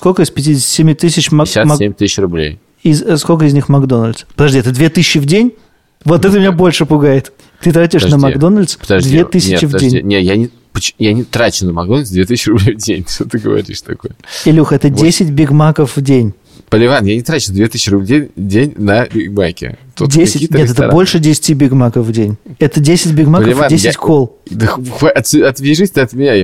сколько из 57 тысяч... Мак... 57 тысяч рублей. Из, э, сколько из них Макдональдс? Подожди, это 2000 в день? Вот это меня больше пугает. Ты тратишь Подожди, на Макдональдс Подожди, 2000 нет, в подожди, день. Не, я не, я не трачу на Макдональдс 2000 рублей в день. Что ты говоришь такое? Илюх, это 10 Биг Маков в день. Поливан, я не трачу 2000 рублей в день на Биг Маки. Тут 10, какие-то нет, это рестораны. больше 10 Биг Маков в день. Это 10 Биг Маков Поливан, и 10 я- кол. Да отвяжись ты от меня.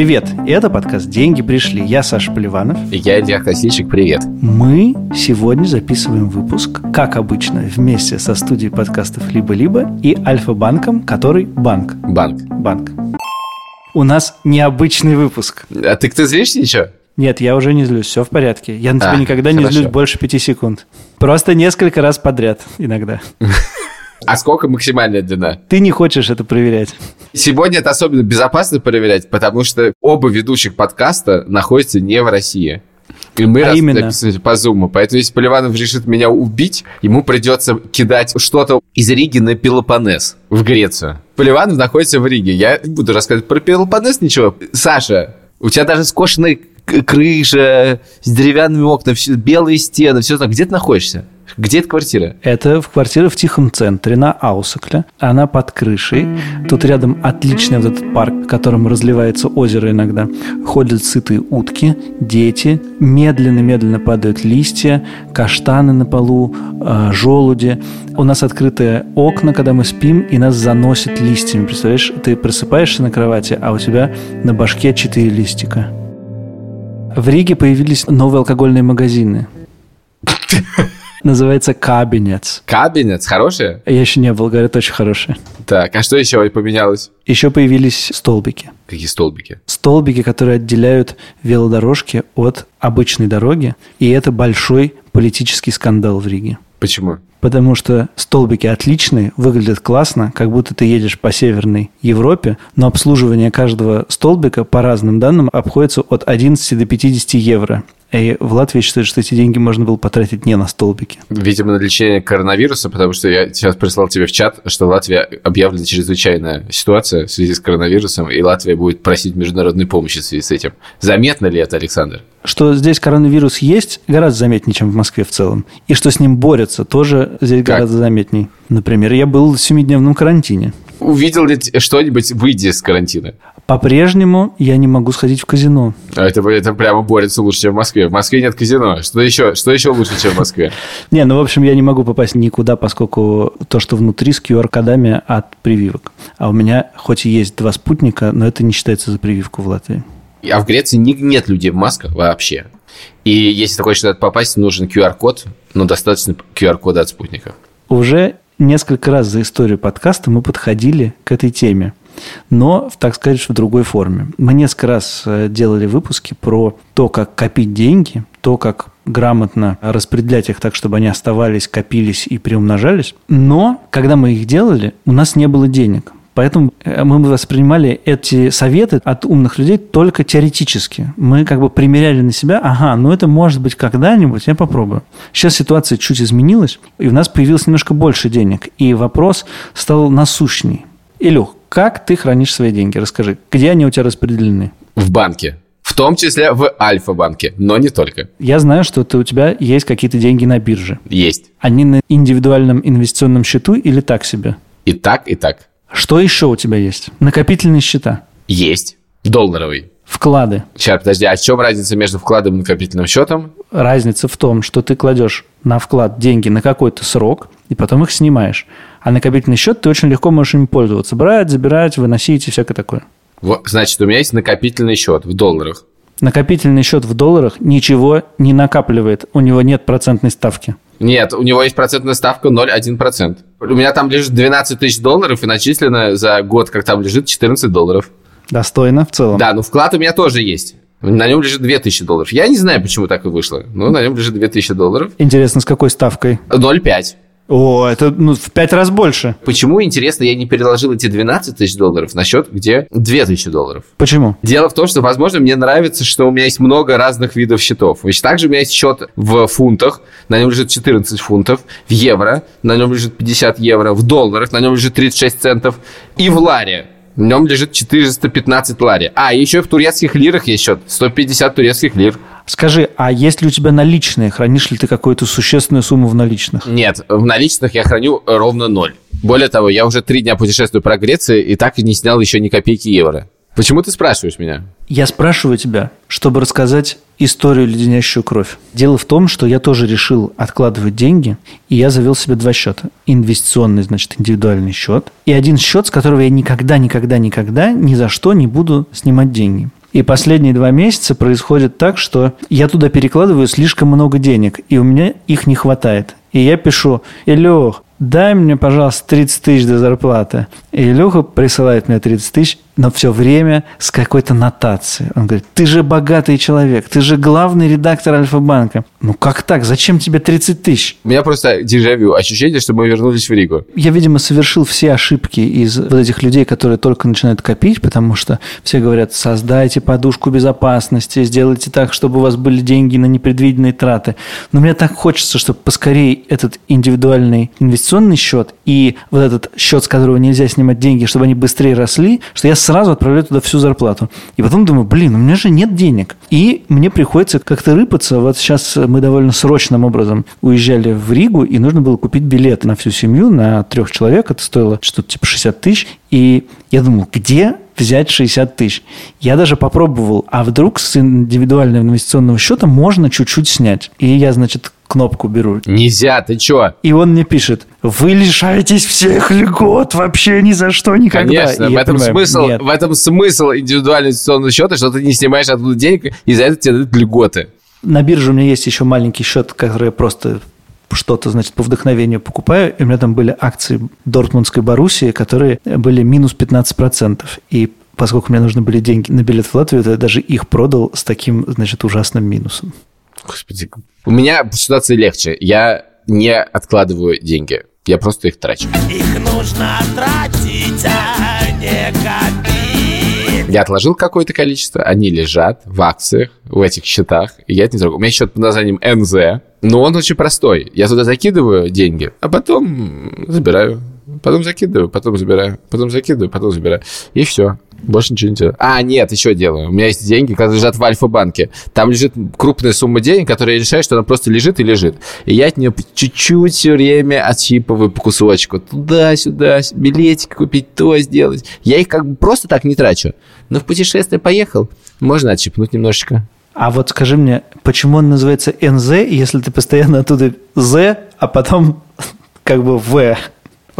Привет, это подкаст «Деньги пришли». Я Саша Поливанов. И я Илья Красильщик, привет. Мы сегодня записываем выпуск, как обычно, вместе со студией подкастов «Либо-либо» и Альфа-банком, который банк. Банк. Банк. У нас необычный выпуск. А ты кто злишься ничего? Нет, я уже не злюсь, все в порядке. Я на тебя А, никогда не хорошо. злюсь больше пяти секунд. Просто несколько раз подряд иногда. А сколько максимальная длина? Ты не хочешь это проверять. Сегодня это особенно безопасно проверять, потому что оба ведущих подкаста находятся не в России. И мы А раз именно? по зуму. Поэтому если Поливанов решит меня убить, ему придется кидать что-то из Риги на Пелопонес в Грецию. Поливанов находится в Риге. Я не буду рассказывать про Пелопонес ничего. Саша, у тебя даже скошенная крыша с деревянными окнами, белые стены, все Где ты находишься? Где эта квартира? Это в квартире в тихом центре на Аусакле. Она под крышей. Тут рядом отличный вот этот парк, в котором разливается озеро иногда. Ходят сытые утки, дети. Медленно-медленно падают листья, каштаны на полу, э, желуди. У нас открытые окна, когда мы спим, и нас заносит листьями. Представляешь, ты просыпаешься на кровати, а у тебя на башке четыре листика. В Риге появились новые алкогольные магазины. Называется Кабинец. Кабинет, хорошая? Я еще не был, говорят, очень хорошие. Так, а что еще поменялось? Еще появились столбики. Какие столбики? Столбики, которые отделяют велодорожки от обычной дороги. И это большой политический скандал в Риге. Почему? Потому что столбики отличные, выглядят классно, как будто ты едешь по Северной Европе, но обслуживание каждого столбика, по разным данным, обходится от 11 до 50 евро. И в Латвии считают, что эти деньги можно было потратить не на столбики. Видимо, на лечение коронавируса, потому что я сейчас прислал тебе в чат, что в Латвии объявлена чрезвычайная ситуация в связи с коронавирусом, и Латвия будет просить международной помощи в связи с этим. Заметно ли это, Александр? Что здесь коронавирус есть, гораздо заметнее, чем в Москве в целом. И что с ним борются, тоже здесь Как? гораздо заметней. Например, я был в семидневном карантине. Увидел ли что-нибудь, выйдя из карантина? По-прежнему я не могу сходить в казино. А Это, это прямо борется лучше, чем в Москве. В Москве нет казино. Что еще, что еще лучше, чем в Москве? Не, ну, в общем, я не могу попасть никуда, поскольку то, что внутри, с QR-кодами от прививок. А у меня хоть и есть два спутника, но это не считается за прививку в Латвии. А в Греции нет людей в масках вообще. И если ты хочешь туда попасть, нужен QR-код, но достаточно QR-кода от спутника. Уже несколько раз за историю подкаста мы подходили к этой теме. Но, так сказать, в другой форме. Мы несколько раз э, делали выпуски про то, как копить деньги, то, как грамотно распределять их так, чтобы они оставались, копились и приумножались. Но, когда мы их делали, у нас не было денег. Поэтому э, мы воспринимали эти советы от умных людей только теоретически. Мы как бы примеряли на себя, ага, ну это может быть когда-нибудь, я попробую. Сейчас ситуация чуть изменилась, и у нас появилось немножко больше денег, и вопрос стал насущней. Илюх, как ты хранишь свои деньги? Расскажи, где они у тебя распределены? В банке. В том числе в Альфа-банке, но не только. Я знаю, что ты, у тебя есть какие-то деньги на бирже. Есть. Они на индивидуальном инвестиционном счету или так себе? И так, и так. Что еще у тебя есть? Накопительные счета, Есть. Долларовый. вклады. Сейчас, подожди, а в чем разница между вкладом и накопительным счетом? Разница в том, что ты кладешь на вклад деньги на какой-то срок, и потом их снимаешь. А накопительный счет ты очень легко можешь им пользоваться. Брать, забирать, выносить и всякое такое. Вот, значит, у меня есть накопительный счет в долларах. Накопительный счет в долларах ничего не накапливает. У него нет процентной ставки. Нет, у него есть процентная ставка 0,1%. У меня там лежит 12 тысяч долларов, и начислено за год, как там лежит, 14 долларов. Достойно в целом. Да, ну вклад у меня тоже есть. На нем лежит 2000 долларов. Я не знаю, почему так и вышло. Но на нем лежит 2000 долларов. Интересно, с какой ставкой? 0,5. О, это ну, в пять раз больше. Почему, интересно, я не переложил эти 12 тысяч долларов на счет, где 2 тысячи долларов? Почему? Дело в том, что, возможно, мне нравится, что у меня есть много разных видов счетов. Ведь также у меня есть счет в фунтах, на нем лежит 14 фунтов, в евро, на нем лежит 50 евро, в долларах, на нем лежит 36 центов, и в ларе. В нем лежит 415 лари. А, еще в турецких лирах есть счет. 150 турецких лир. Скажи, а есть ли у тебя наличные? Хранишь ли ты какую-то существенную сумму в наличных? Нет, в наличных я храню ровно ноль. Более того, я уже три дня путешествую по Греции и так и не снял еще ни копейки евро. Почему ты спрашиваешь меня? Я спрашиваю тебя, чтобы рассказать историю леденящую кровь. Дело в том, что я тоже решил откладывать деньги, и я завел себе два счета. Инвестиционный, значит, индивидуальный счет, и один счет, с которого я никогда, никогда, никогда ни за что не буду снимать деньги. И последние два месяца происходит так, что я туда перекладываю слишком много денег, и у меня их не хватает. И я пишу, Илюх, дай мне, пожалуйста, 30 тысяч до зарплаты. И Илюха присылает мне 30 тысяч, но все время с какой-то нотацией. Он говорит, ты же богатый человек, ты же главный редактор Альфа-банка. Ну как так? Зачем тебе 30 тысяч? У меня просто дежавю, ощущение, что мы вернулись в Ригу. Я, видимо, совершил все ошибки из вот этих людей, которые только начинают копить, потому что все говорят, создайте подушку безопасности, сделайте так, чтобы у вас были деньги на непредвиденные траты. Но мне так хочется, чтобы поскорее этот индивидуальный инвестиционный счет и вот этот счет, с которого нельзя снимать деньги, чтобы они быстрее росли, что я сразу отправляю туда всю зарплату. И потом думаю, блин, у меня же нет денег. И мне приходится как-то рыпаться. Вот сейчас мы довольно срочным образом уезжали в Ригу, и нужно было купить билеты на всю семью, на трех человек. Это стоило что-то типа 60 тысяч. И я думал, где взять 60 тысяч. Я даже попробовал, а вдруг с индивидуального инвестиционного счета можно чуть-чуть снять. И я, значит, кнопку беру. Нельзя, ты чё? И он мне пишет, вы лишаетесь всех льгот вообще ни за что никогда. Конечно, в этом, понимаю, смысл, в этом смысл индивидуального инвестиционного счета, что ты не снимаешь оттуда денег, и за это тебе дают льготы. На бирже у меня есть еще маленький счет, который я просто что-то, значит, по вдохновению покупаю, и у меня там были акции Дортмундской Боруссии, которые были минус 15%. И поскольку мне нужны были деньги на билет в Латвию, то я даже их продал с таким, значит, ужасным минусом. Господи, у меня ситуация легче. Я не откладываю деньги. Я просто их трачу. Их нужно тратить, а не копить. Я отложил какое-то количество, они лежат в акциях, в этих счетах, и я это не трогаю. У меня счет под названием НЗ, но он очень простой. Я туда закидываю деньги, а потом забираю. Потом закидываю, потом забираю, потом закидываю, потом забираю. И все. Больше ничего не делаю. А, нет, еще делаю. У меня есть деньги, которые лежат в Альфа-банке. Там лежит крупная сумма денег, которая я решаю, что она просто лежит и лежит. И я от нее чуть-чуть все время отщипываю по кусочку. Туда-сюда, билетик купить, то сделать. Я их как бы просто так не трачу. Но в путешествие поехал, можно отщипнуть немножечко. А вот скажи мне, почему он называется НЗ, если ты постоянно оттуда З, а потом как бы В?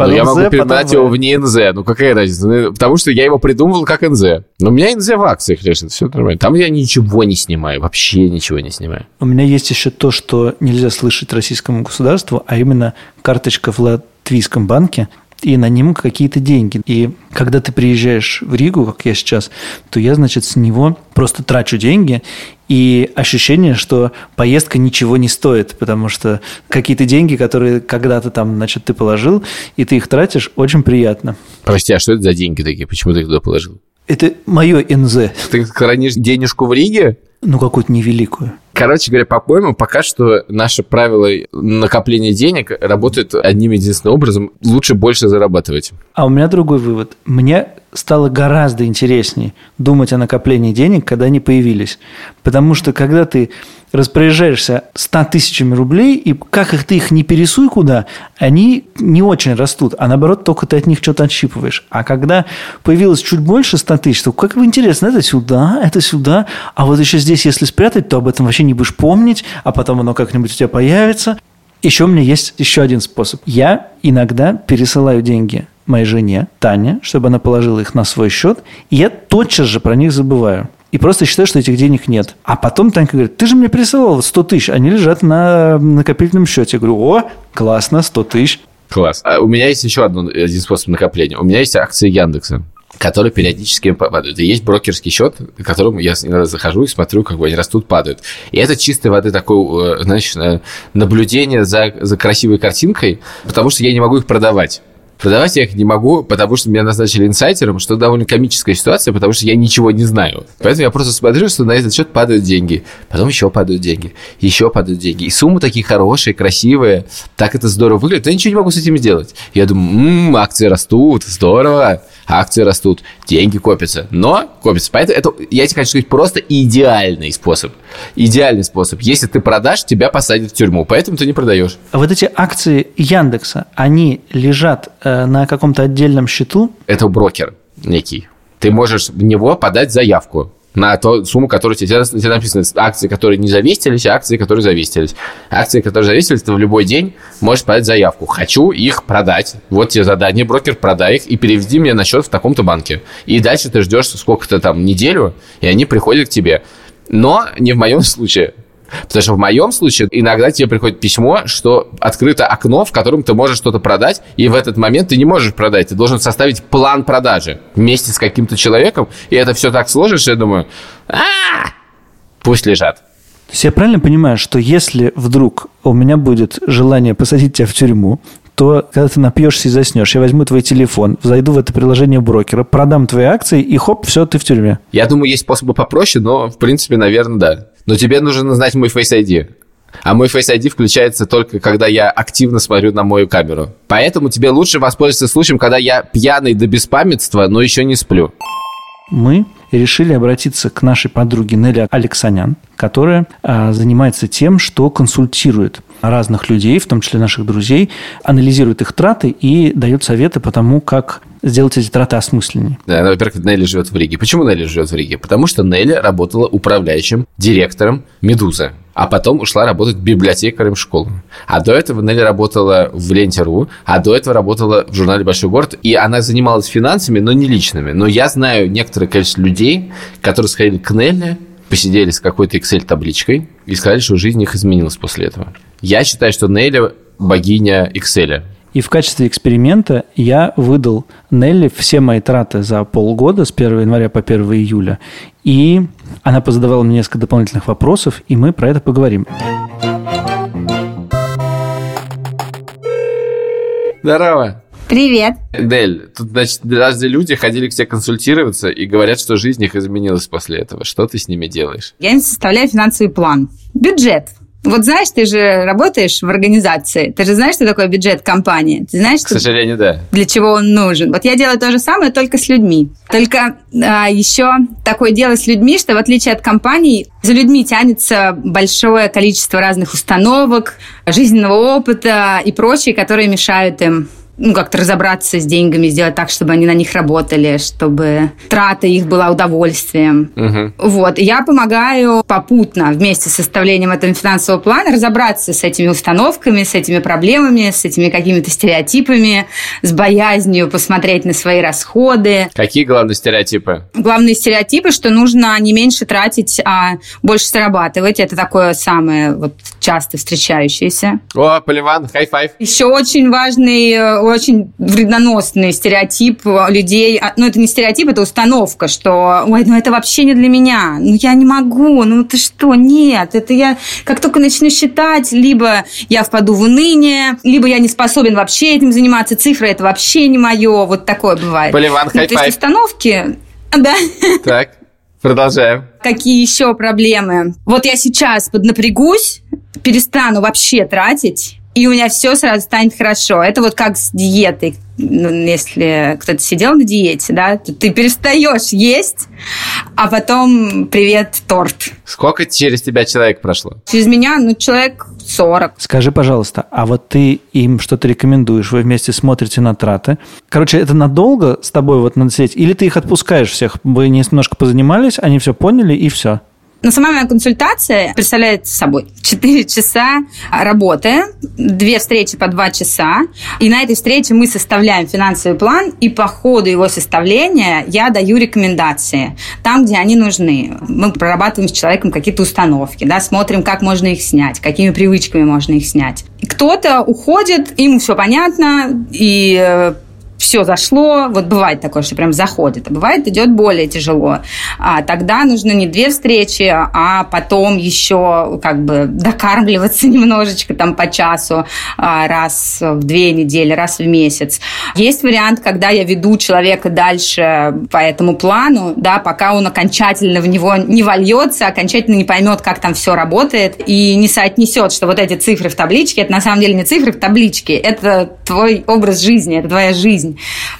Потом я могу передать его в не НЗ. Ну, какая разница? Ну, потому что я его придумывал как НЗ. Но у меня НЗ в акциях лежит, все нормально. Там я ничего не снимаю, вообще ничего не снимаю. У меня есть еще то, что нельзя слышать российскому государству, а именно карточка в латвийском банке, и на нем какие-то деньги. И когда ты приезжаешь в Ригу, как я сейчас, то я, значит, с него просто трачу деньги, и ощущение, что поездка ничего не стоит, потому что какие-то деньги, которые когда-то там, значит, ты положил, и ты их тратишь, очень приятно. Прости, а что это за деньги такие? Почему ты их туда положил? Это мое НЗ. Ты хранишь денежку в Риге? Ну, какую-то невеликую. Короче говоря, по-моему, пока что наше правило накопления денег работает одним единственным образом. Лучше больше зарабатывать. А у меня другой вывод. Мне стало гораздо интереснее думать о накоплении денег, когда они появились. Потому что когда ты распоряжаешься 100 тысячами рублей, и как их ты их не пересуй куда, они не очень растут, а наоборот, только ты от них что-то отщипываешь. А когда появилось чуть больше 100 тысяч, то как бы интересно, это сюда, это сюда, а вот еще здесь, если спрятать, то об этом вообще не будешь помнить, а потом оно как-нибудь у тебя появится. Еще у меня есть еще один способ. Я иногда пересылаю деньги моей жене, Тане, чтобы она положила их на свой счет, и я тотчас же про них забываю. И просто считаю, что этих денег нет. А потом Танька говорит, ты же мне присылал 100 тысяч, они лежат на накопительном счете. Я говорю, о, классно, 100 тысяч. Класс. А у меня есть еще один, один способ накопления. У меня есть акции Яндекса. Которые периодически падают. И есть брокерский счет, к которому я иногда захожу и смотрю, как бы они растут, падают. И это чистой воды такое, э, знаешь, э, наблюдение за, за красивой картинкой, потому что я не могу их продавать. Продавать я их не могу, потому что меня назначили инсайтером, что довольно комическая ситуация, потому что я ничего не знаю. Поэтому я просто смотрю, что на этот счет падают деньги. Потом еще падают деньги. Еще падают деньги. И суммы такие хорошие, красивые. Так это здорово выглядит. Я ничего не могу с этим сделать. Я думаю, м-м, акции растут, здорово акции растут, деньги копятся, но копятся. Поэтому это, я тебе хочу сказать, просто идеальный способ. Идеальный способ. Если ты продашь, тебя посадят в тюрьму, поэтому ты не продаешь. Вот эти акции Яндекса, они лежат э, на каком-то отдельном счету? Это брокер некий. Ты можешь в него подать заявку на ту сумму, которую тебе, тебе написано. Акции, которые не завестились, акции, которые завестились. Акции, которые завестились, ты в любой день можешь подать заявку. Хочу их продать. Вот тебе задание, брокер, продай их и переведи мне на счет в таком-то банке. И дальше ты ждешь сколько-то там неделю, и они приходят к тебе. Но не в моем случае. Потому что в моем случае иногда тебе приходит письмо, что открыто окно, в котором ты можешь что-то продать, и в этот момент ты не можешь продать. Ты должен составить план продажи вместе с каким-то человеком, и это все так сложишь, я думаю, а пусть лежат. То есть я правильно понимаю, что если вдруг у меня будет желание посадить тебя в тюрьму, то когда ты напьешься и заснешь, я возьму твой телефон, зайду в это приложение брокера, продам твои акции, и хоп, все, ты в тюрьме. Я думаю, есть способы попроще, но, в принципе, наверное, да. Но тебе нужно знать мой Face ID. А мой Face ID включается только, когда я активно смотрю на мою камеру. Поэтому тебе лучше воспользоваться случаем, когда я пьяный до беспамятства, но еще не сплю. Мы решили обратиться к нашей подруге Нелли Алексанян, которая а, занимается тем, что консультирует разных людей, в том числе наших друзей, анализирует их траты и дает советы по тому, как сделать эти траты осмысленнее. Да, во-первых, Нелли живет в Риге. Почему Нелли живет в Риге? Потому что Нелли работала управляющим директором «Медузы», а потом ушла работать библиотекарем школы. А до этого Нелли работала в Ленте.ру, а до этого работала в журнале «Большой город», и она занималась финансами, но не личными. Но я знаю некоторое количество людей, которые сходили к Нелли, посидели с какой-то Excel-табличкой и сказали, что жизнь их изменилась после этого. Я считаю, что Нелли богиня Excel. И в качестве эксперимента я выдал Нелли все мои траты за полгода с 1 января по 1 июля. И она позадавала мне несколько дополнительных вопросов, и мы про это поговорим. Здорово. Привет. Дель, тут, значит, разные люди ходили к тебе консультироваться и говорят, что жизнь их изменилась после этого. Что ты с ними делаешь? Я им составляю финансовый план. Бюджет. Вот знаешь, ты же работаешь в организации, ты же знаешь, что такое бюджет компании. Ты знаешь, К сожалению, да. Для чего он нужен. Вот я делаю то же самое, только с людьми. Только а, еще такое дело с людьми, что в отличие от компаний, за людьми тянется большое количество разных установок, жизненного опыта и прочее, которые мешают им ну, как-то разобраться с деньгами, сделать так, чтобы они на них работали, чтобы трата их была удовольствием. Угу. Вот. И я помогаю попутно вместе с составлением этого финансового плана разобраться с этими установками, с этими проблемами, с этими какими-то стереотипами, с боязнью посмотреть на свои расходы. Какие главные стереотипы? Главные стереотипы, что нужно не меньше тратить, а больше зарабатывать. Это такое самое вот часто встречающееся. О, Поливан, high five. Еще очень важный э, очень вредоносный стереотип людей. А, ну, это не стереотип, это установка, что, ой, ну это вообще не для меня. Ну, я не могу. Ну, ты что? Нет. Это я как только начну считать, либо я впаду в уныние, либо я не способен вообще этим заниматься. Цифры это вообще не мое. Вот такое бывает. Поливан, ну, То есть установки... Да. Так. Продолжаем. Какие еще проблемы? Вот я сейчас поднапрягусь, перестану вообще тратить, и у меня все сразу станет хорошо. Это вот как с диетой. Ну, если кто-то сидел на диете, да, то ты перестаешь есть, а потом привет, торт. Сколько через тебя человек прошло? Через меня, ну, человек 40. Скажи, пожалуйста, а вот ты им что-то рекомендуешь, вы вместе смотрите на траты. Короче, это надолго с тобой вот надо сидеть? Или ты их отпускаешь всех? Вы немножко позанимались, они все поняли и все? Но сама моя консультация представляет собой 4 часа работы, две встречи по 2 часа. И на этой встрече мы составляем финансовый план, и по ходу его составления я даю рекомендации там, где они нужны. Мы прорабатываем с человеком какие-то установки, да, смотрим, как можно их снять, какими привычками можно их снять. Кто-то уходит, ему все понятно, и э, все зашло, вот бывает такое, что прям заходит, а бывает идет более тяжело. А тогда нужно не две встречи, а потом еще как бы докармливаться немножечко там по часу а, раз в две недели, раз в месяц. Есть вариант, когда я веду человека дальше по этому плану, да, пока он окончательно в него не вольется, окончательно не поймет, как там все работает и не соотнесет, что вот эти цифры в табличке, это на самом деле не цифры в табличке, это твой образ жизни, это твоя жизнь.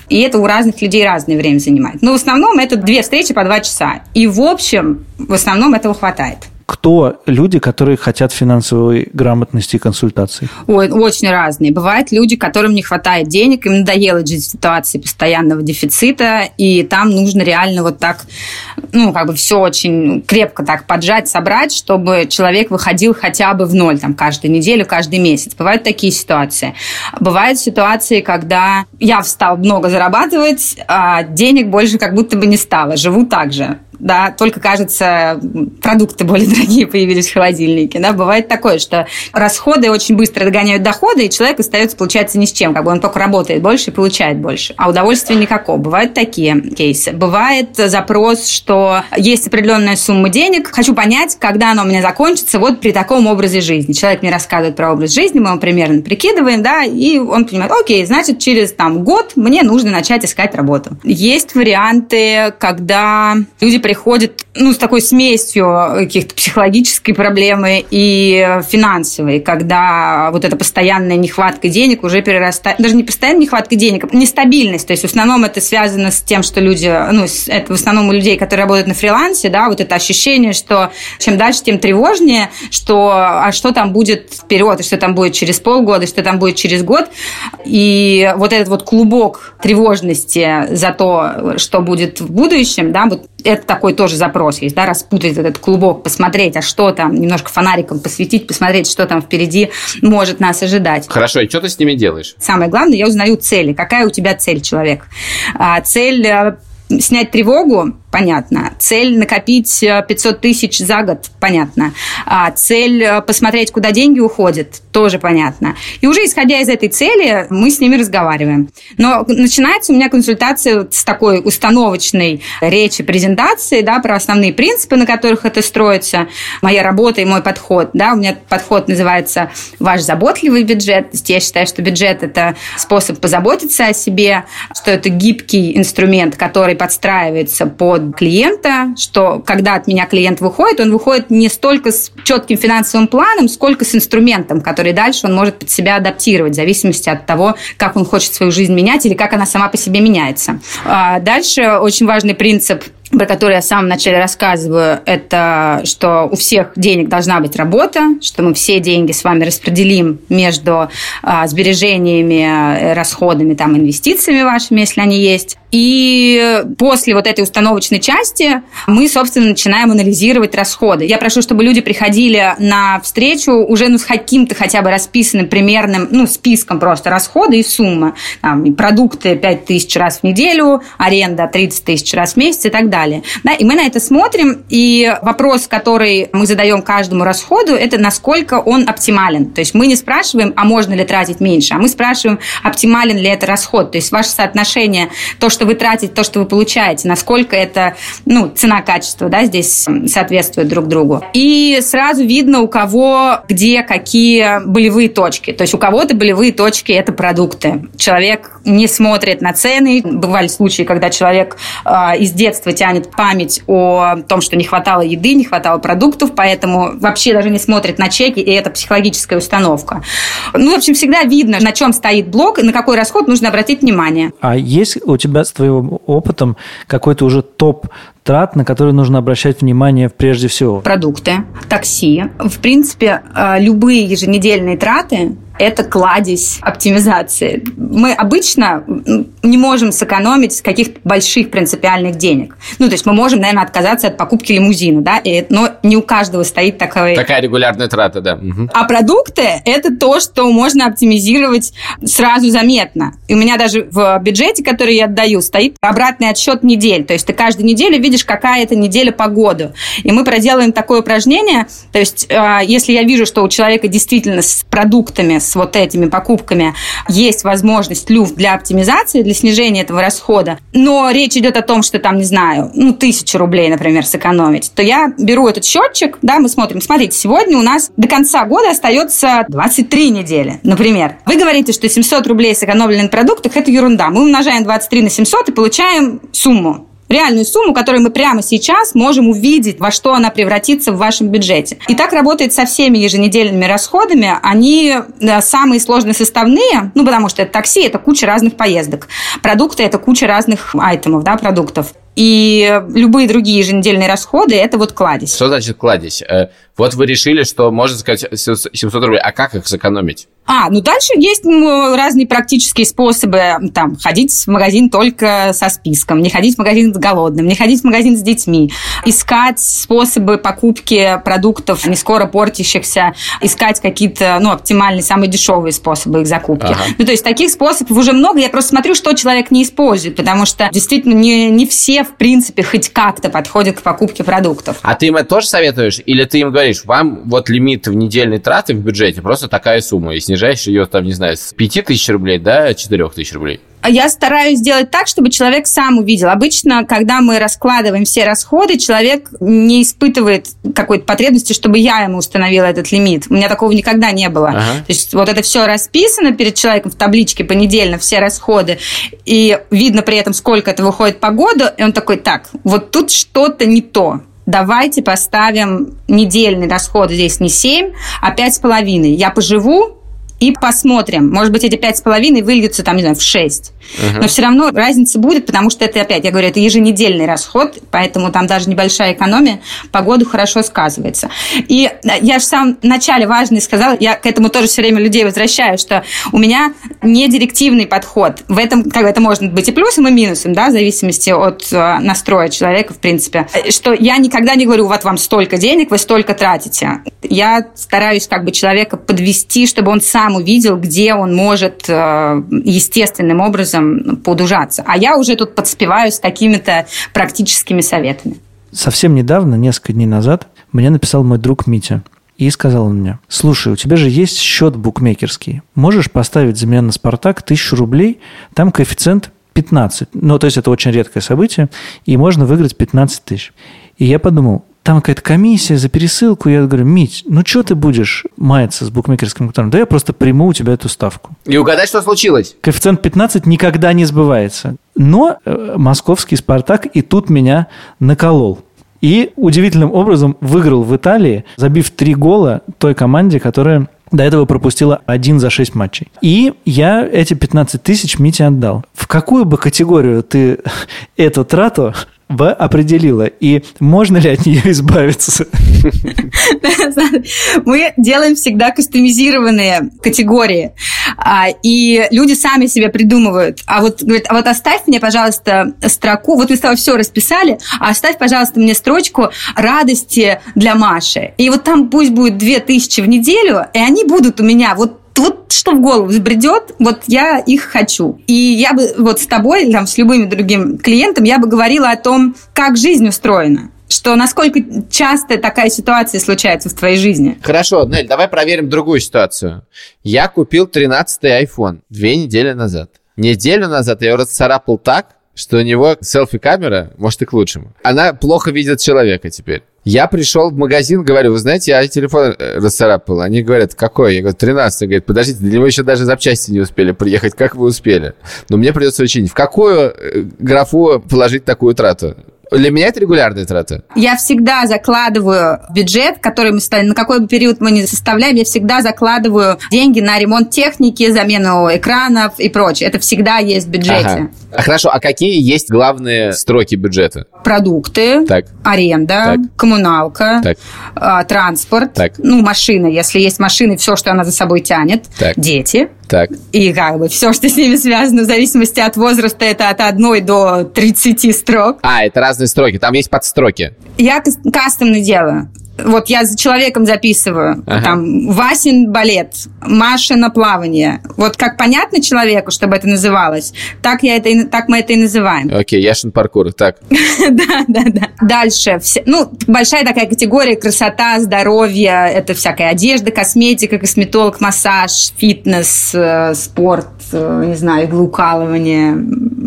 И это у разных людей разное время занимает. Но в основном это две встречи по два часа. И в общем, в основном этого хватает кто люди, которые хотят финансовой грамотности и консультаций? Ой, очень разные. Бывают люди, которым не хватает денег, им надоело жить в ситуации постоянного дефицита, и там нужно реально вот так, ну, как бы все очень крепко так поджать, собрать, чтобы человек выходил хотя бы в ноль там каждую неделю, каждый месяц. Бывают такие ситуации. Бывают ситуации, когда я встал много зарабатывать, а денег больше как будто бы не стало, живу так же да, только, кажется, продукты более дорогие появились в холодильнике, да, бывает такое, что расходы очень быстро догоняют доходы, и человек остается, получается, ни с чем, как бы он только работает больше и получает больше, а удовольствия никакого. Бывают такие кейсы. Бывает запрос, что есть определенная сумма денег, хочу понять, когда она у меня закончится, вот при таком образе жизни. Человек мне рассказывает про образ жизни, мы его примерно прикидываем, да, и он понимает, окей, значит, через там год мне нужно начать искать работу. Есть варианты, когда люди приходит ну, с такой смесью каких-то психологической проблемы и финансовой, когда вот эта постоянная нехватка денег уже перерастает, даже не постоянная нехватка денег, а нестабильность. То есть в основном это связано с тем, что люди, ну, это в основном у людей, которые работают на фрилансе, да, вот это ощущение, что чем дальше, тем тревожнее, что а что там будет вперед, и что там будет через полгода, и что там будет через год. И вот этот вот клубок тревожности за то, что будет в будущем, да, вот это такой тоже запрос есть, да, распутать этот клубок, посмотреть, а что там, немножко фонариком посветить, посмотреть, что там впереди может нас ожидать. Хорошо, и что ты с ними делаешь? Самое главное, я узнаю цели. Какая у тебя цель, человек? А, цель э, снять тревогу, понятно. Цель накопить 500 э, тысяч за год, понятно. А цель э, посмотреть, куда деньги уходят, тоже понятно. И уже исходя из этой цели, мы с ними разговариваем. Но начинается у меня консультация с такой установочной речи, презентации, да, про основные принципы, на которых это строится, моя работа и мой подход. Да, у меня подход называется «Ваш заботливый бюджет». То я считаю, что бюджет – это способ позаботиться о себе, что это гибкий инструмент, который подстраивается под клиента, что когда от меня клиент выходит, он выходит не столько с четким финансовым планом, сколько с инструментом, который дальше он может под себя адаптировать в зависимости от того, как он хочет свою жизнь менять или как она сама по себе меняется. А дальше очень важный принцип про который я в самом начале рассказываю, это что у всех денег должна быть работа, что мы все деньги с вами распределим между а, сбережениями, э, расходами, там, инвестициями вашими, если они есть. И после вот этой установочной части мы, собственно, начинаем анализировать расходы. Я прошу, чтобы люди приходили на встречу уже ну, с каким-то хотя бы расписанным примерным ну, списком просто расходы и суммы. Там, продукты 5 тысяч раз в неделю, аренда 30 тысяч раз в месяц и так далее далее. Да, и мы на это смотрим, и вопрос, который мы задаем каждому расходу, это насколько он оптимален. То есть мы не спрашиваем, а можно ли тратить меньше, а мы спрашиваем, оптимален ли это расход. То есть ваше соотношение, то, что вы тратите, то, что вы получаете, насколько это ну, цена-качество да, здесь соответствует друг другу. И сразу видно, у кого где какие болевые точки. То есть у кого-то болевые точки – это продукты. Человек не смотрит на цены. Бывали случаи, когда человек э, из детства тянет память о том, что не хватало еды, не хватало продуктов, поэтому вообще даже не смотрит на чеки, и это психологическая установка. Ну, в общем, всегда видно, на чем стоит блок, и на какой расход нужно обратить внимание. А есть у тебя с твоим опытом какой-то уже топ трат, на которые нужно обращать внимание прежде всего? Продукты, такси. В принципе, э, любые еженедельные траты это кладезь оптимизации. Мы обычно не можем сэкономить с каких-то больших принципиальных денег. Ну, то есть мы можем, наверное, отказаться от покупки лимузина, да, и, но не у каждого стоит такая... Такая регулярная трата, да. Угу. А продукты – это то, что можно оптимизировать сразу заметно. И у меня даже в бюджете, который я отдаю, стоит обратный отсчет недель. То есть ты каждую неделю видишь, какая это неделя по году. И мы проделаем такое упражнение. То есть э, если я вижу, что у человека действительно с продуктами, с вот этими покупками есть возможность люфт для оптимизации, для снижения этого расхода, но речь идет о том, что там, не знаю, ну, тысячу рублей, например, сэкономить, то я беру этот счетчик, да, мы смотрим, смотрите, сегодня у нас до конца года остается 23 недели, например. Вы говорите, что 700 рублей сэкономлены на продуктах – это ерунда. Мы умножаем 23 на 700 и получаем сумму реальную сумму, которую мы прямо сейчас можем увидеть, во что она превратится в вашем бюджете. И так работает со всеми еженедельными расходами. Они самые сложные составные, ну, потому что это такси, это куча разных поездок. Продукты – это куча разных айтемов, да, продуктов. И любые другие еженедельные расходы – это вот кладезь. Что значит кладезь? Вот вы решили, что можно сказать 700 рублей, а как их сэкономить? А, ну дальше есть разные практические способы. Там, ходить в магазин только со списком, не ходить в магазин с голодным, не ходить в магазин с детьми, искать способы покупки продуктов не скоро портящихся, искать какие-то, ну, оптимальные, самые дешевые способы их закупки. Ага. Ну, то есть таких способов уже много. Я просто смотрю, что человек не использует, потому что действительно не, не все, в принципе, хоть как-то подходят к покупке продуктов. А ты им это тоже советуешь? Или ты им говоришь, вам вот лимит в недельной траты в бюджете просто такая сумма, если снижаешь ее, там, не знаю, с 5 тысяч рублей до 4 тысяч рублей. Я стараюсь сделать так, чтобы человек сам увидел. Обычно, когда мы раскладываем все расходы, человек не испытывает какой-то потребности, чтобы я ему установила этот лимит. У меня такого никогда не было. Ага. То есть вот это все расписано перед человеком в табличке понедельно, все расходы, и видно при этом, сколько это выходит по году, и он такой, так, вот тут что-то не то давайте поставим недельный расход здесь не 7, а 5,5. Я поживу, и посмотрим. Может быть, эти пять с половиной выльются, там, не знаю, в шесть. Uh-huh. Но все равно разница будет, потому что это, опять, я говорю, это еженедельный расход, поэтому там даже небольшая экономия по году хорошо сказывается. И э, я же в самом начале важно сказала, я к этому тоже все время людей возвращаю, что у меня не директивный подход. В этом, как бы, это может быть и плюсом, и минусом, да, в зависимости от э, настроя человека, в принципе. Что я никогда не говорю, вот вам столько денег, вы столько тратите. Я стараюсь как бы человека подвести, чтобы он сам увидел, где он может э, естественным образом подужаться. А я уже тут подспеваю с какими-то практическими советами. Совсем недавно, несколько дней назад, мне написал мой друг Митя. И сказал он мне, слушай, у тебя же есть счет букмекерский. Можешь поставить за меня на «Спартак» тысячу рублей, там коэффициент 15. Ну, то есть это очень редкое событие, и можно выиграть 15 тысяч. И я подумал, там какая-то комиссия за пересылку. Я говорю, Мить, ну что ты будешь маяться с букмекерским контором? Да я просто приму у тебя эту ставку. И угадай, что случилось. Коэффициент 15 никогда не сбывается. Но э, московский «Спартак» и тут меня наколол. И удивительным образом выиграл в Италии, забив три гола той команде, которая до этого пропустила один за шесть матчей. И я эти 15 тысяч Мите отдал. В какую бы категорию ты эту трату бы определила? И можно ли от нее избавиться? Мы делаем всегда кастомизированные категории. А, и люди сами себе придумывают. А вот говорят, а вот оставь мне, пожалуйста, строку. Вот мы с тобой все расписали, а оставь, пожалуйста, мне строчку радости для Маши. И вот там пусть будет две тысячи в неделю, и они будут у меня вот вот что в голову взбредет, вот я их хочу. И я бы вот с тобой, там, с любым другим клиентом, я бы говорила о том, как жизнь устроена что насколько часто такая ситуация случается в твоей жизни. Хорошо, Нель, давай проверим другую ситуацию. Я купил 13-й iPhone две недели назад. Неделю назад я его расцарапал так, что у него селфи-камера, может, и к лучшему. Она плохо видит человека теперь. Я пришел в магазин, говорю, вы знаете, я телефон э, расцарапал. Они говорят, какой? Я говорю, 13. Говорят, подождите, для него еще даже запчасти не успели приехать. Как вы успели? Но мне придется учинить. В какую э, графу положить такую трату? Для меня это регулярная трата. Я всегда закладываю бюджет, который мы ставим, на какой бы период мы не составляем, я всегда закладываю деньги на ремонт техники, замену экранов и прочее. Это всегда есть в бюджете. Ага. А хорошо, а какие есть главные строки бюджета? Продукты, так. аренда, так. коммуналка, так. Э, транспорт, так. ну, машина, если есть машины, все, что она за собой тянет, так. дети. Так. И как бы все, что с ними связано, в зависимости от возраста, это от одной до 30 строк. А, это разные строки, там есть подстроки. Я кастомно делаю. Вот я за человеком записываю. Ага. Там Васин балет, Маша на плавание. Вот как понятно человеку, чтобы это называлось, так, я это и, так мы это и называем. Окей, Яшин паркур. Так, Да, да, да. Дальше. ну, большая такая категория красота, здоровье. Это всякая одежда, косметика, косметолог, массаж, фитнес, э, спорт, э, не знаю, иглоукалывание,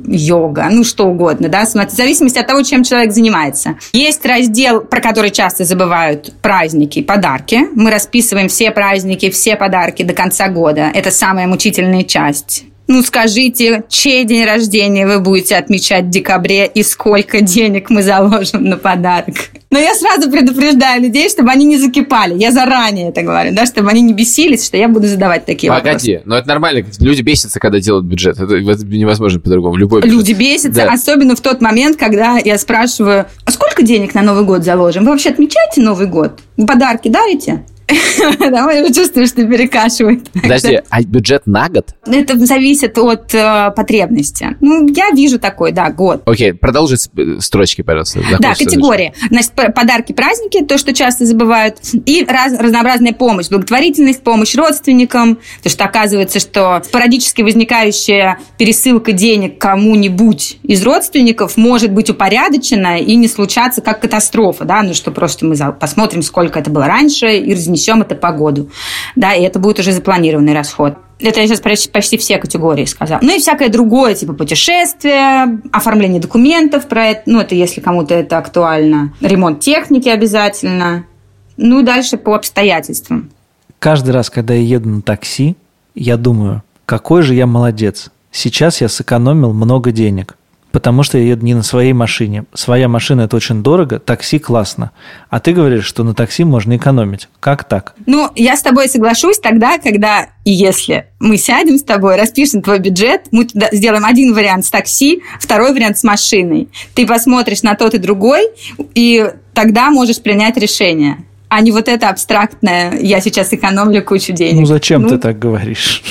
йога, ну, что угодно, да, в зависимости от того, чем человек занимается. Есть раздел, про который часто забывают, праздники, подарки. Мы расписываем все праздники, все подарки до конца года. Это самая мучительная часть. Ну, скажите, чей день рождения вы будете отмечать в декабре и сколько денег мы заложим на подарок? Но я сразу предупреждаю людей, чтобы они не закипали. Я заранее это говорю, да, чтобы они не бесились, что я буду задавать такие вопросы. погоди. Но это нормально. Люди бесятся, когда делают бюджет. Это, это невозможно по-другому. Любой бюджет. Люди бесятся, Да. особенно в тот момент, когда я спрашиваю, а сколько денег на Новый год заложим? Вы вообще отмечаете Новый год? Вы подарки дарите? Да, я чувствую, что перекашивает. Подожди, а бюджет на год? Это зависит от э, потребности. Ну, я вижу такой, да, год. Окей, продолжи э, строчки, пожалуйста. Да, категории. Значит, подарки, праздники, то, что часто забывают, и раз- разнообразная помощь, благотворительность, помощь родственникам, потому что оказывается, что спорадически возникающая пересылка денег кому-нибудь из родственников может быть упорядочена и не случаться как катастрофа, да, ну что просто мы посмотрим, сколько это было раньше и разнесем это по году, да, и это будет уже запланированный расход. Это я сейчас почти, почти все категории сказала. Ну и всякое другое, типа путешествия, оформление документов про это, ну это если кому-то это актуально, ремонт техники обязательно, ну и дальше по обстоятельствам. Каждый раз, когда я еду на такси, я думаю, какой же я молодец. Сейчас я сэкономил много денег. Потому что я еду не на своей машине. Своя машина – это очень дорого, такси классно. А ты говоришь, что на такси можно экономить. Как так? Ну, я с тобой соглашусь тогда, когда и если мы сядем с тобой, распишем твой бюджет, мы сделаем один вариант с такси, второй вариант с машиной. Ты посмотришь на тот и другой, и тогда можешь принять решение. А не вот это абстрактное «я сейчас экономлю кучу денег». Ну зачем Ну, ты так говоришь?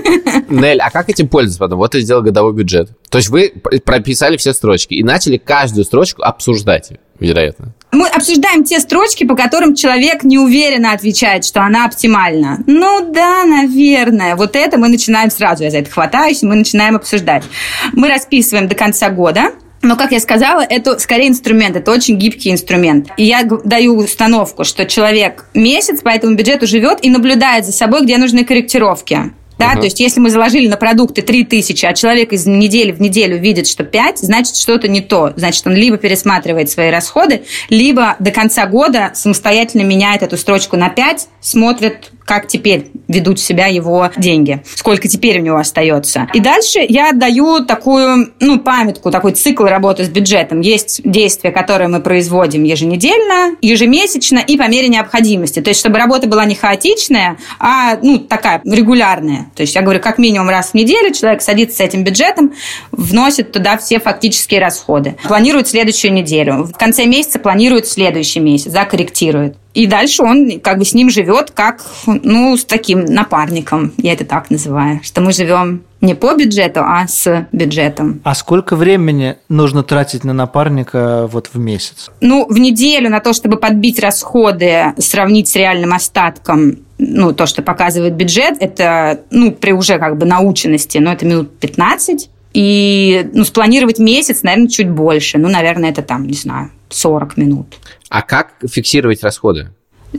Нель, а как этим пользоваться потом? Вот ты сделал годовой бюджет. То есть вы прописали все строчки и начали каждую строчку обсуждать, вероятно. Мы обсуждаем те строчки, по которым человек неуверенно отвечает, что она оптимальна. Ну да, наверное. Вот это мы начинаем сразу, я за это хватаюсь, и мы начинаем обсуждать. Мы расписываем до конца года, но, как я сказала, это скорее инструмент, это очень гибкий инструмент. И я даю установку, что человек месяц по этому бюджету живет и наблюдает за собой, где нужны корректировки. Да, Ага. то есть если мы заложили на продукты 3000, а человек из недели в неделю видит, что 5, значит, что-то не то. Значит, он либо пересматривает свои расходы, либо до конца года самостоятельно меняет эту строчку на 5, смотрит, как теперь ведут себя его деньги, сколько теперь у него остается. И дальше я даю такую, ну, памятку, такой цикл работы с бюджетом. Есть действия, которые мы производим еженедельно, ежемесячно и по мере необходимости. То есть, чтобы работа была не хаотичная, а, ну, такая регулярная. То есть, я говорю, как минимум раз в неделю человек садится с этим бюджетом, вносит туда все фактические расходы. Планирует следующую неделю. В конце месяца планирует следующий месяц, да, корректирует. И дальше он как бы с ним живет как, ну, с таким напарником, я это так называю, что мы живем не по бюджету, а с бюджетом. А сколько времени нужно тратить на напарника вот в месяц? Ну, в неделю на то, чтобы подбить расходы, сравнить с реальным остатком, ну, то, что показывает бюджет, это, ну, при уже как бы наученности, но это минут 15. И, ну, спланировать месяц, наверное, чуть больше. Ну, наверное, это там, не знаю, 40 минут. А как фиксировать расходы?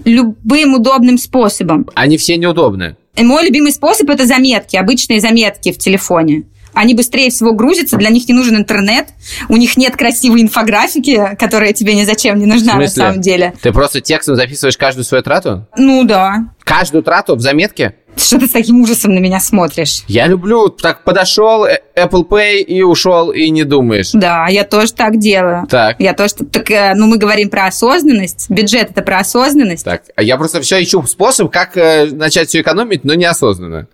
Любым удобным способом. Они все неудобны. И мой любимый способ – это заметки, обычные заметки в телефоне. Они быстрее всего грузятся, для них не нужен интернет, у них нет красивой инфографики, которая тебе ни зачем не нужна на самом деле. Ты просто текстом записываешь каждую свою трату? Ну да. Каждую трату в заметке? Что ты с таким ужасом на меня смотришь? Я люблю, так подошел, э, Apple Pay и ушел, и не думаешь. Да, я тоже так делаю. Так. Я тоже... Так, э, ну, мы говорим про осознанность. Бюджет – это про осознанность. Так, а я просто все ищу способ, как э, начать все экономить, но неосознанно.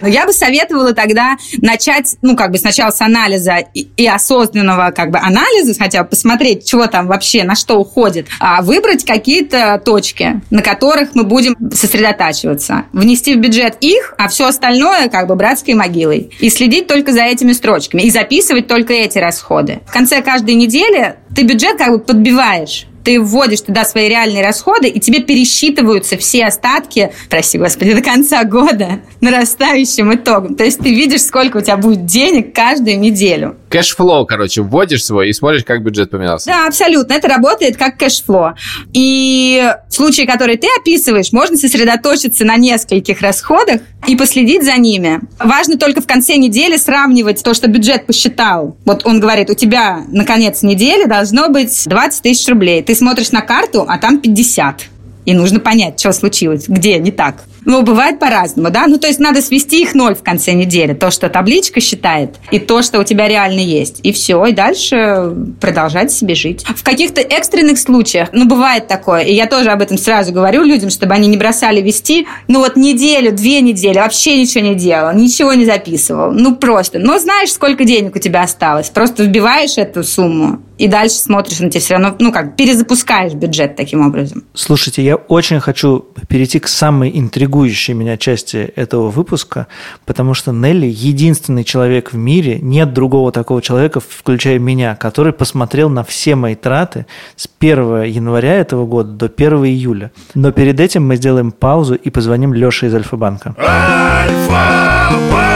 Но я бы советовала тогда начать, ну, как бы сначала с анализа и, и осознанного, как бы, анализа, хотя бы посмотреть, чего там вообще, на что уходит, а выбрать какие-то точки, на которых мы будем сосредотачиваться. Внести в бюджет их, а все остальное, как бы, братской могилой. И следить только за этими строчками. И записывать только эти расходы. В конце каждой недели ты бюджет как бы подбиваешь ты вводишь туда свои реальные расходы, и тебе пересчитываются все остатки, прости господи, до конца года нарастающим итогом. То есть ты видишь, сколько у тебя будет денег каждую неделю. Cash flow, короче, вводишь свой и смотришь, как бюджет поменялся. Да, абсолютно. Это работает как cash flow. И в случае, который ты описываешь, можно сосредоточиться на нескольких расходах и последить за ними. Важно только в конце недели сравнивать то, что бюджет посчитал. Вот он говорит, у тебя на конец недели должно быть 20 тысяч рублей. Ты смотришь на карту, а там 50. И нужно понять, что случилось, где не так. Ну, бывает по-разному, да? Ну, то есть надо свести их ноль в конце недели. То, что табличка считает, и то, что у тебя реально есть. И все, и дальше продолжать себе жить. В каких-то экстренных случаях, ну, бывает такое, и я тоже об этом сразу говорю людям, чтобы они не бросали вести, ну, вот неделю, две недели, вообще ничего не делал, ничего не записывал. Ну, просто. Но знаешь, сколько денег у тебя осталось. Просто вбиваешь эту сумму, и дальше смотришь на тебя все равно, ну, как перезапускаешь бюджет таким образом. Слушайте, я очень хочу перейти к самой интригующей меня части этого выпуска, потому что Нелли единственный человек в мире, нет другого такого человека, включая меня, который посмотрел на все мои траты с 1 января этого года до 1 июля. Но перед этим мы сделаем паузу и позвоним Леше из Альфа-банка. Альфа-банк!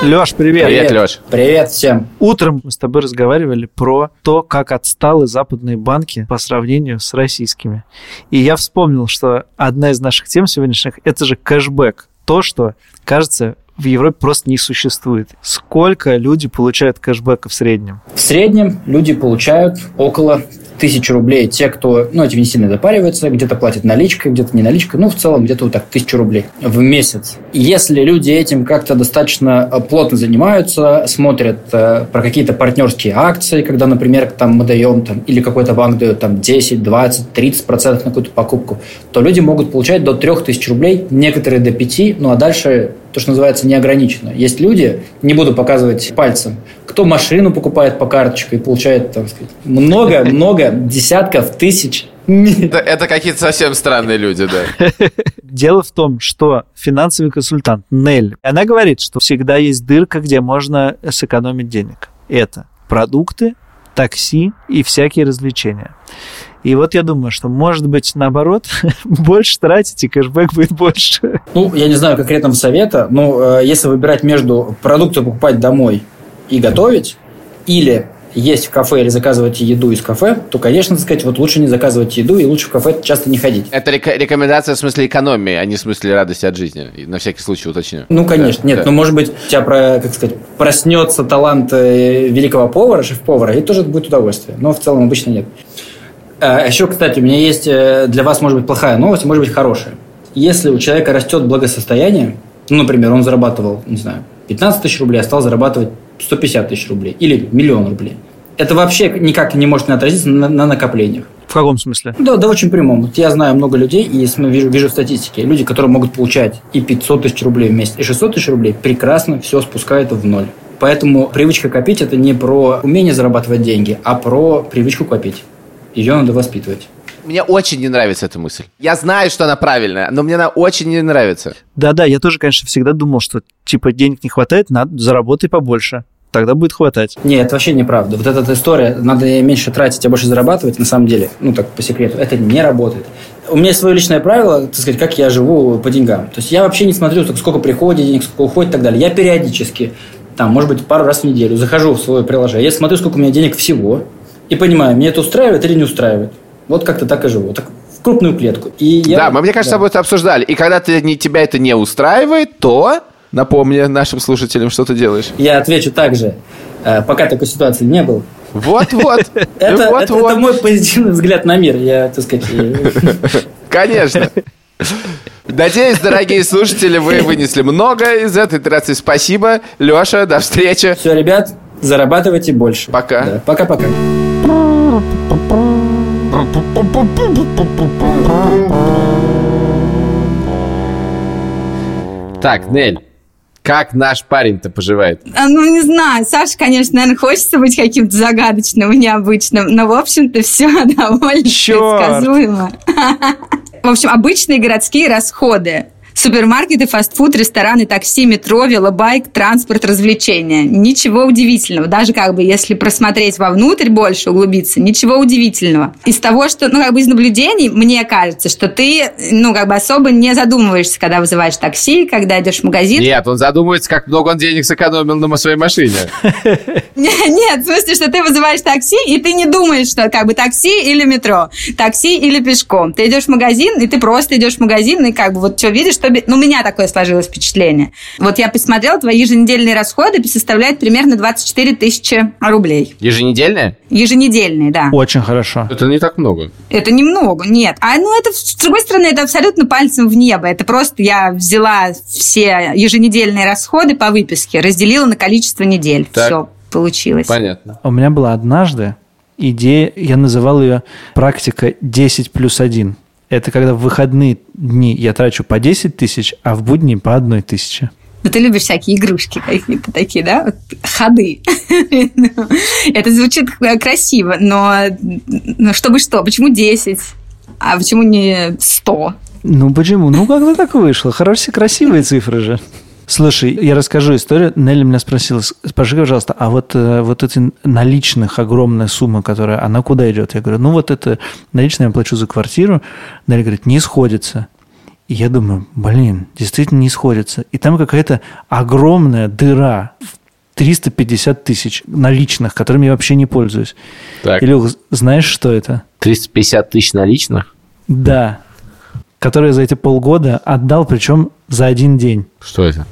Леш, привет. Привет, Леш. Привет всем. Утром мы с тобой разговаривали про то, как отсталы западные банки по сравнению с российскими. И я вспомнил, что одна из наших тем сегодняшних – это же кэшбэк. То, что, кажется, в Европе просто не существует. Сколько люди получают кэшбэка в среднем? В среднем люди получают около тысячи рублей те, кто, ну, этим не сильно допаривается, где-то платит наличкой, где-то не наличкой, ну, в целом где-то вот так тысячу рублей в месяц. Если люди этим как-то достаточно э, плотно занимаются, смотрят э, про какие-то партнерские акции, когда, например, там мы даем, там, или какой-то банк дает там 10, 20, 30 процентов на какую-то покупку, то люди могут получать до 3000 рублей, некоторые до 5, ну, а дальше то, что называется, неограниченно. Есть люди, не буду показывать пальцем, кто машину покупает по карточке и получает, так сказать, много-много десятков тысяч это, это какие-то совсем странные люди, да. Дело в том, что финансовый консультант Нель, она говорит, что всегда есть дырка, где можно сэкономить денег. Это продукты, такси и всякие развлечения. И вот я думаю, что, может быть, наоборот, больше тратите, кэшбэк будет больше. Ну, я не знаю конкретного совета, но э, если выбирать между продукты покупать домой и готовить, или есть в кафе или заказывать еду из кафе, то, конечно, так сказать, вот лучше не заказывать еду и лучше в кафе часто не ходить. Это рек- рекомендация в смысле экономии, а не в смысле радости от жизни. На всякий случай уточню. Ну, конечно. Да, Нет, да. ну, может быть, у тебя, про, как сказать, проснется талант э, великого повара, шеф-повара, и тоже это будет удовольствие. Но в целом обычно нет. А еще, кстати, у меня есть э, для вас, может быть, плохая новость, может быть, хорошая. Если у человека растет благосостояние, ну, например, он зарабатывал, не знаю, 15 тысяч рублей, а стал зарабатывать 150 тысяч рублей или миллион рублей. Это вообще никак не может не отразиться на, на накоплениях. В каком смысле? Да, да, очень прямом. Вот я знаю много людей, и вижу, вижу в статистике, люди, которые могут получать и 500 тысяч рублей в месяц, и 600 тысяч рублей, прекрасно все спускают в ноль. Поэтому привычка копить – это не про умение зарабатывать деньги, а про привычку копить. Ее надо воспитывать. Мне очень не нравится эта мысль. Я знаю, что она правильная, но мне она очень не нравится. Да-да, я тоже, конечно, всегда думал, что типа денег не хватает, надо заработай побольше тогда будет хватать. Нет, это вообще неправда. Вот эта история, надо меньше тратить, а больше зарабатывать, на самом деле, ну так по секрету, это не работает. У меня есть свое личное правило, так сказать, как я живу по деньгам. То есть я вообще не смотрю, сколько приходит денег, сколько уходит и так далее. Я периодически, там, может быть, пару раз в неделю захожу в свое приложение, я смотрю, сколько у меня денег всего, и понимаю, мне это устраивает или не устраивает. Вот как-то так и живу. Так в крупную клетку. И я, да, мы, мне кажется, да. тобой это обсуждали. И когда ты, не, тебя это не устраивает, то Напомни нашим слушателям, что ты делаешь. Я отвечу так же. Э, пока такой ситуации не было. Вот-вот. Это, вот, это, вот. это мой позитивный взгляд на мир. Я, так сказать... Конечно. Надеюсь, дорогие слушатели, вы вынесли много из этой итерации. Спасибо. Леша, до встречи. Все, ребят, зарабатывайте больше. Пока. Пока-пока. Так, Нель, как наш парень-то поживает? А, ну, не знаю. Саша, конечно, наверное, хочется быть каким-то загадочным и необычным, но, в общем-то, все довольно Черт. предсказуемо. В общем, обычные городские расходы Супермаркеты, фастфуд, рестораны, такси, метро, велобайк, транспорт, развлечения. Ничего удивительного. Даже как бы если просмотреть вовнутрь больше, углубиться, ничего удивительного. Из того, что, ну, как бы из наблюдений, мне кажется, что ты, ну, как бы особо не задумываешься, когда вызываешь такси, когда идешь в магазин. Нет, он задумывается, как много он денег сэкономил на своей машине. Нет, в смысле, что ты вызываешь такси, и ты не думаешь, что как бы такси или метро, такси или пешком. Ты идешь в магазин, и ты просто идешь в магазин, и как бы вот что видишь, что... Ну, у меня такое сложилось впечатление. Вот я посмотрела, твои еженедельные расходы составляют примерно 24 тысячи рублей. Еженедельные? Еженедельные, да. Очень хорошо. Это не так много. Это немного, нет. А ну это, с другой стороны, это абсолютно пальцем в небо. Это просто я взяла все еженедельные расходы по выписке, разделила на количество недель. Так. Все получилось. Понятно. У меня была однажды идея, я называл ее практика 10 плюс 1. Это когда в выходные дни я трачу по 10 тысяч, а в будни по одной тысяче. Ну, ты любишь всякие игрушки какие-то такие, да? Вот Ходы. Это звучит красиво, но, но чтобы что? Почему 10? А почему не 100? Ну почему? Ну как-то так вышло. Хорошие, красивые цифры же. Слушай, я расскажу историю. Нелли меня спросила, скажи, пожалуйста, а вот, э, вот эти наличных огромная сумма, которая, она куда идет? Я говорю, ну вот это наличные я плачу за квартиру. Нелли говорит, не сходится. И я думаю, блин, действительно не сходится. И там какая-то огромная дыра в 350 тысяч наличных, которыми я вообще не пользуюсь. Так. Илюх, знаешь, что это? 350 тысяч наличных? Да. Которые за эти полгода отдал, причем за один день. Что это?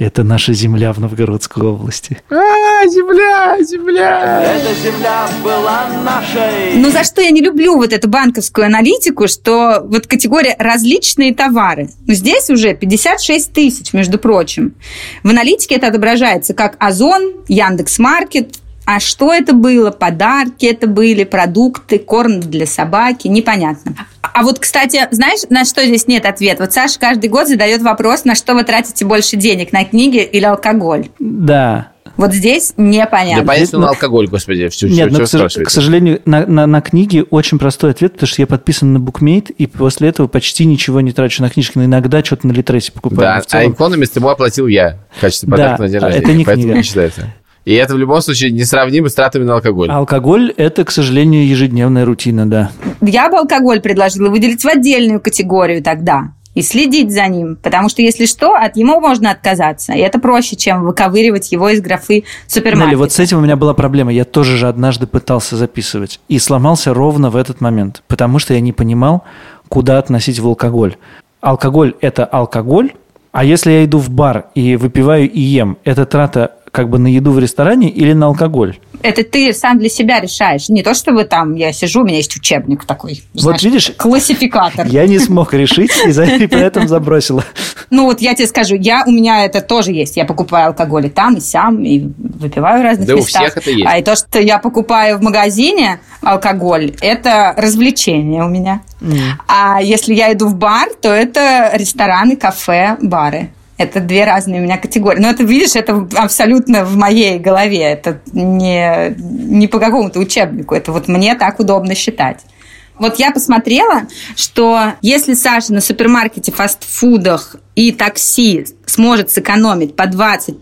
Это наша земля в Новгородской области. А, земля, земля! Эта земля была нашей. Ну, за что я не люблю вот эту банковскую аналитику, что вот категория различные товары. Ну, здесь уже 56 тысяч, между прочим. В аналитике это отображается как Озон, Яндекс.Маркет, а что это было? Подарки это были, продукты, корм для собаки, непонятно. А вот, кстати, знаешь, на что здесь нет ответа? Вот Саша каждый год задает вопрос, на что вы тратите больше денег, на книги или алкоголь? Да. Вот здесь Да непонятно. понятно, на алкоголь, господи, все, Нет, все, но, к, сож- к сожалению, на, на, на книги очень простой ответ, потому что я подписан на букмейт, и после этого почти ничего не трачу на книжки, но иногда что-то на Литресе покупаю. Да, в а целом- экономист ему оплатил я в качестве Да, подарка на день а рождения. это не поэтому книга. не считается. И это в любом случае несравнимо с тратами на алкоголь. Алкоголь – это, к сожалению, ежедневная рутина, да. Я бы алкоголь предложила выделить в отдельную категорию тогда и следить за ним, потому что, если что, от него можно отказаться. И это проще, чем выковыривать его из графы супермаркета. Нелли, вот с этим у меня была проблема. Я тоже же однажды пытался записывать. И сломался ровно в этот момент. Потому что я не понимал, куда относить в алкоголь. Алкоголь – это алкоголь. А если я иду в бар и выпиваю и ем, это трата как бы на еду в ресторане или на алкоголь? Это ты сам для себя решаешь. Не то, чтобы там я сижу, у меня есть учебник такой. знаешь, видишь, классификатор. Я не смог решить, и за- и поэтому забросила. Ну вот я тебе скажу, я, у меня это тоже есть. Я покупаю алкоголь и там, и сям, и выпиваю в разных Да у местах. всех это есть. А и то, что я покупаю в магазине алкоголь, это развлечение у меня. А если я иду в бар, то это рестораны, кафе, бары. Это две разные у меня категории. Но это, видишь, это абсолютно в моей голове. Это не, не по какому-то учебнику. Это вот мне так удобно считать. Вот я посмотрела, что если Саша на супермаркете, фастфудах и такси сможет сэкономить по 20%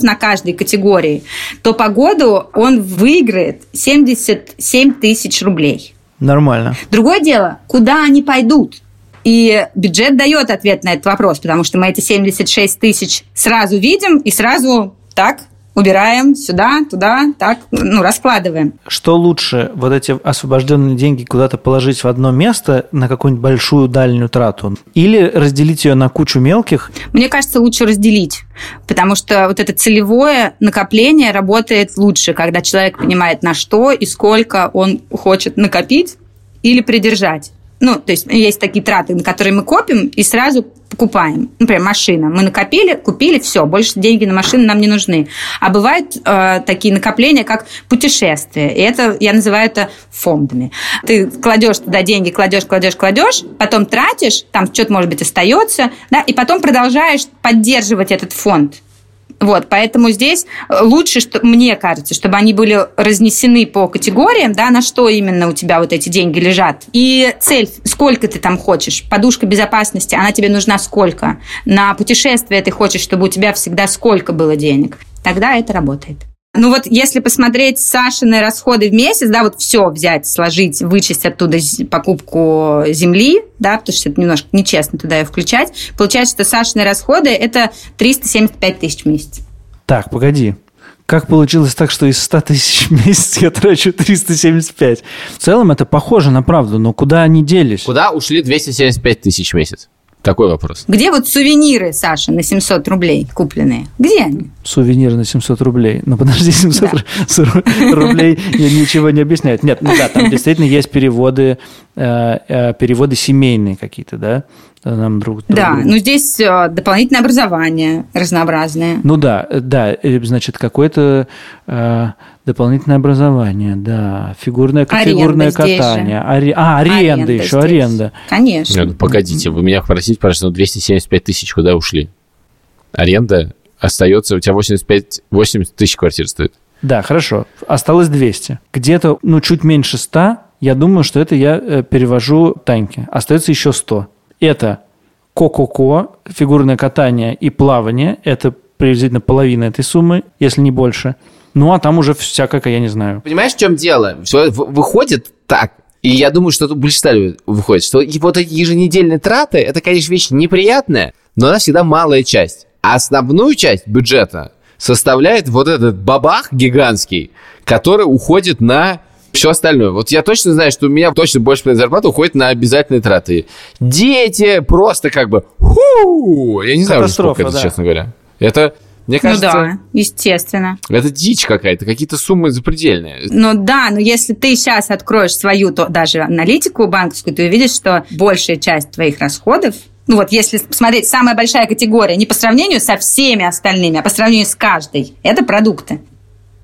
на каждой категории, то по году он выиграет 77 тысяч рублей. Нормально. Другое дело, куда они пойдут? И бюджет дает ответ на этот вопрос, потому что мы эти 76 тысяч сразу видим и сразу так убираем сюда, туда, так, ну, раскладываем. Что лучше, вот эти освобожденные деньги куда-то положить в одно место на какую-нибудь большую дальнюю трату? Или разделить ее на кучу мелких? Мне кажется, лучше разделить, потому что вот это целевое накопление работает лучше, когда человек понимает, на что и сколько он хочет накопить или придержать. Ну, то есть есть такие траты, на которые мы копим и сразу покупаем. Например, машина. Мы накопили, купили, все, больше деньги на машину нам не нужны. А бывают э, такие накопления, как путешествия. И это, я называю это фондами. Ты кладешь туда деньги, кладешь, кладешь, кладешь, потом тратишь, там что-то, может быть, остается, да, и потом продолжаешь поддерживать этот фонд Вот, поэтому здесь лучше, что, мне кажется, чтобы они были разнесены по категориям, да, на что именно у тебя вот эти деньги лежат. И цель, сколько ты там хочешь. Подушка безопасности, она тебе нужна сколько. На путешествие ты хочешь, чтобы у тебя всегда сколько было денег. Тогда это работает. Ну вот если посмотреть Сашины расходы в месяц, да, вот все взять, сложить, вычесть оттуда покупку земли, да, потому что это немножко нечестно туда ее включать, получается, что Сашины расходы – это 375 тысяч в месяц. Так, погоди. Как получилось так, что из 100 тысяч в месяц я трачу 375? В целом это похоже на правду, но куда они делись? Куда ушли 275 тысяч в месяц? Такой вопрос. Где вот сувениры, Саша, на 700 рублей купленные? Где они? Сувениры на 700 рублей. Ну, подожди, 700 да. рублей ничего не объясняет. Нет, ну да, там действительно есть переводы, э, э, переводы семейные какие-то, да? Нам друг, друг да, ну здесь э, дополнительное образование разнообразное. Ну да, да, значит, какое-то Дополнительное образование, да. Фигурное, фигурное катание. Аре... А, аренда, аренда еще, здесь. аренда. Конечно. Нет, ну, погодите, вы меня попросите, пожалуйста, ну 275 тысяч куда ушли? Аренда остается, у тебя 85, 80 тысяч квартир стоит. Да, хорошо. Осталось 200. Где-то, ну, чуть меньше 100, я думаю, что это я э, перевожу Таньке. Остается еще 100. Это ко-ко-ко, фигурное катание и плавание. Это приблизительно половина этой суммы, если не больше – ну, а там уже всякое, я не знаю. Понимаешь, в чем дело? Все выходит так, и я думаю, что тут большинство выходит, что вот эти еженедельные траты, это, конечно, вещь неприятная, но она всегда малая часть. А основную часть бюджета составляет вот этот бабах гигантский, который уходит на все остальное. Вот я точно знаю, что у меня точно больше половины зарплаты уходит на обязательные траты. Дети просто как бы... Ху! Я не знаю, сколько это, да. честно говоря. Это мне кажется, ну да, естественно. Это дичь какая-то, какие-то суммы запредельные. Ну да, но если ты сейчас откроешь свою то, даже аналитику банковскую, ты увидишь, что большая часть твоих расходов ну вот если смотреть, самая большая категория не по сравнению со всеми остальными, а по сравнению с каждой, это продукты.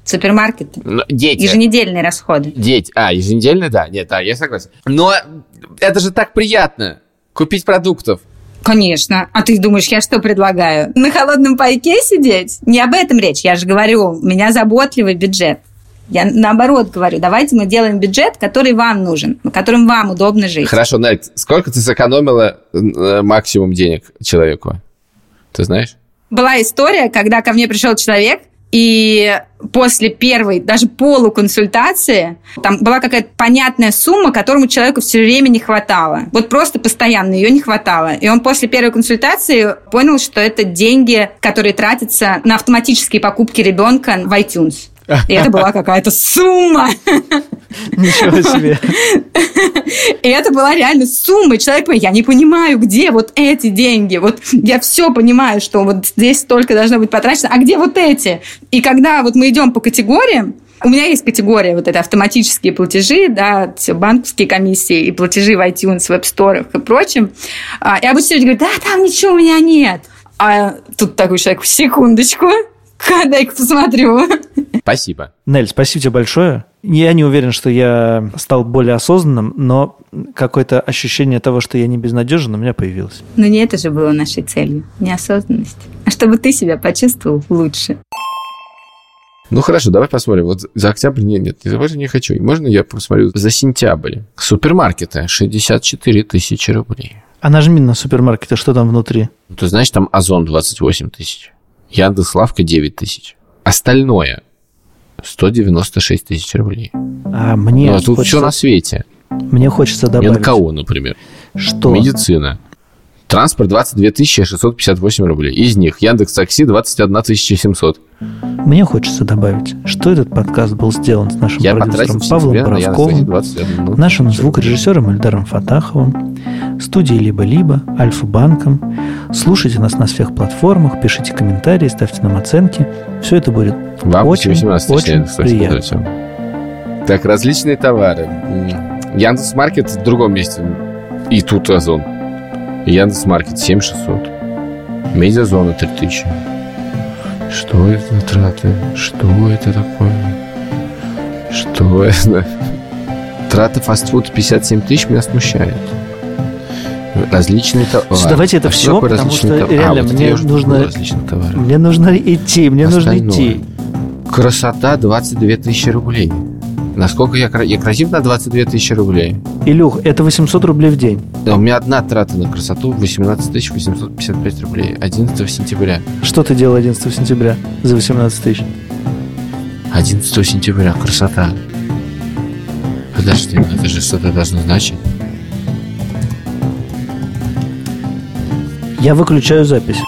Супермаркеты. Но, дети. Еженедельные расходы. Дети. А, еженедельные, да. Нет, да, я согласен. Но это же так приятно. Купить продуктов. Конечно. А ты думаешь, я что предлагаю? На холодном пайке сидеть? Не об этом речь. Я же говорю, у меня заботливый бюджет. Я наоборот говорю, давайте мы делаем бюджет, который вам нужен, которым вам удобно жить. Хорошо, Найт, сколько ты сэкономила э, максимум денег человеку? Ты знаешь? Была история, когда ко мне пришел человек, и после первой, даже полуконсультации, там была какая-то понятная сумма, которому человеку все время не хватало. Вот просто постоянно ее не хватало. И он после первой консультации понял, что это деньги, которые тратятся на автоматические покупки ребенка в iTunes. И это была какая-то сумма. Ничего себе. И это была реально сумма. Человек я не понимаю, где вот эти деньги. Вот я все понимаю, что вот здесь столько должно быть потрачено. А где вот эти? И когда вот мы идем по категориям, у меня есть категория вот это автоматические платежи, да, все банковские комиссии и платежи в iTunes, в App Store и прочем. А, и обычно люди говорят, да, там ничего у меня нет. А тут такой человек, секундочку, Дай-ка посмотрю. Спасибо. Нель, спасибо тебе большое. Я не уверен, что я стал более осознанным, но какое-то ощущение того, что я не безнадежен, у меня появилось. Но не это же было нашей целью, неосознанность. А чтобы ты себя почувствовал лучше. Ну хорошо, давай посмотрим. Вот за октябрь нет, нет, за октябрь не хочу. Можно я посмотрю за сентябрь? Супермаркеты 64 тысячи рублей. А нажми на супермаркеты, что там внутри? Ты знаешь, там Озон 28 тысяч. Яндекс.Лавка 9 тысяч. Остальное 196 тысяч рублей. А мне ну, а тут хочется... все на свете. Мне хочется добавить... НКО, например. Что? Медицина. Транспорт 22 658 рублей. Из них Яндекс Такси 21 700. Мне хочется добавить, что этот подкаст был сделан с нашим Я продюсером Павлом Боровковым, нашим звукорежиссером Эльдаром Фатаховым, студией «Либо-либо», Альфа-банком. Слушайте нас на всех платформах, пишите комментарии, ставьте нам оценки. Все это будет в очень, 18 очень приятно. Все. Так, различные товары. Яндекс Маркет в другом месте. И тут Озон. Яндекс.Маркет 7600. Медиазона 3000. Что это за траты? Что это такое? Что это? Траты фастфуд 57 тысяч меня смущает. Различные товары. Давайте это А все, потому что товары? реально а, вот мне нужно-. Мне нужно идти, мне нужно Остальное. идти. Красота 22 тысячи рублей. Насколько я, я красив на 22 тысячи рублей? Илюх, это 800 рублей в день. Да, у меня одна трата на красоту 18 855 рублей 11 сентября. Что ты делал 11 сентября за 18 тысяч? 11 сентября. Красота. Подожди, ну это же что-то должно значить. Я выключаю запись.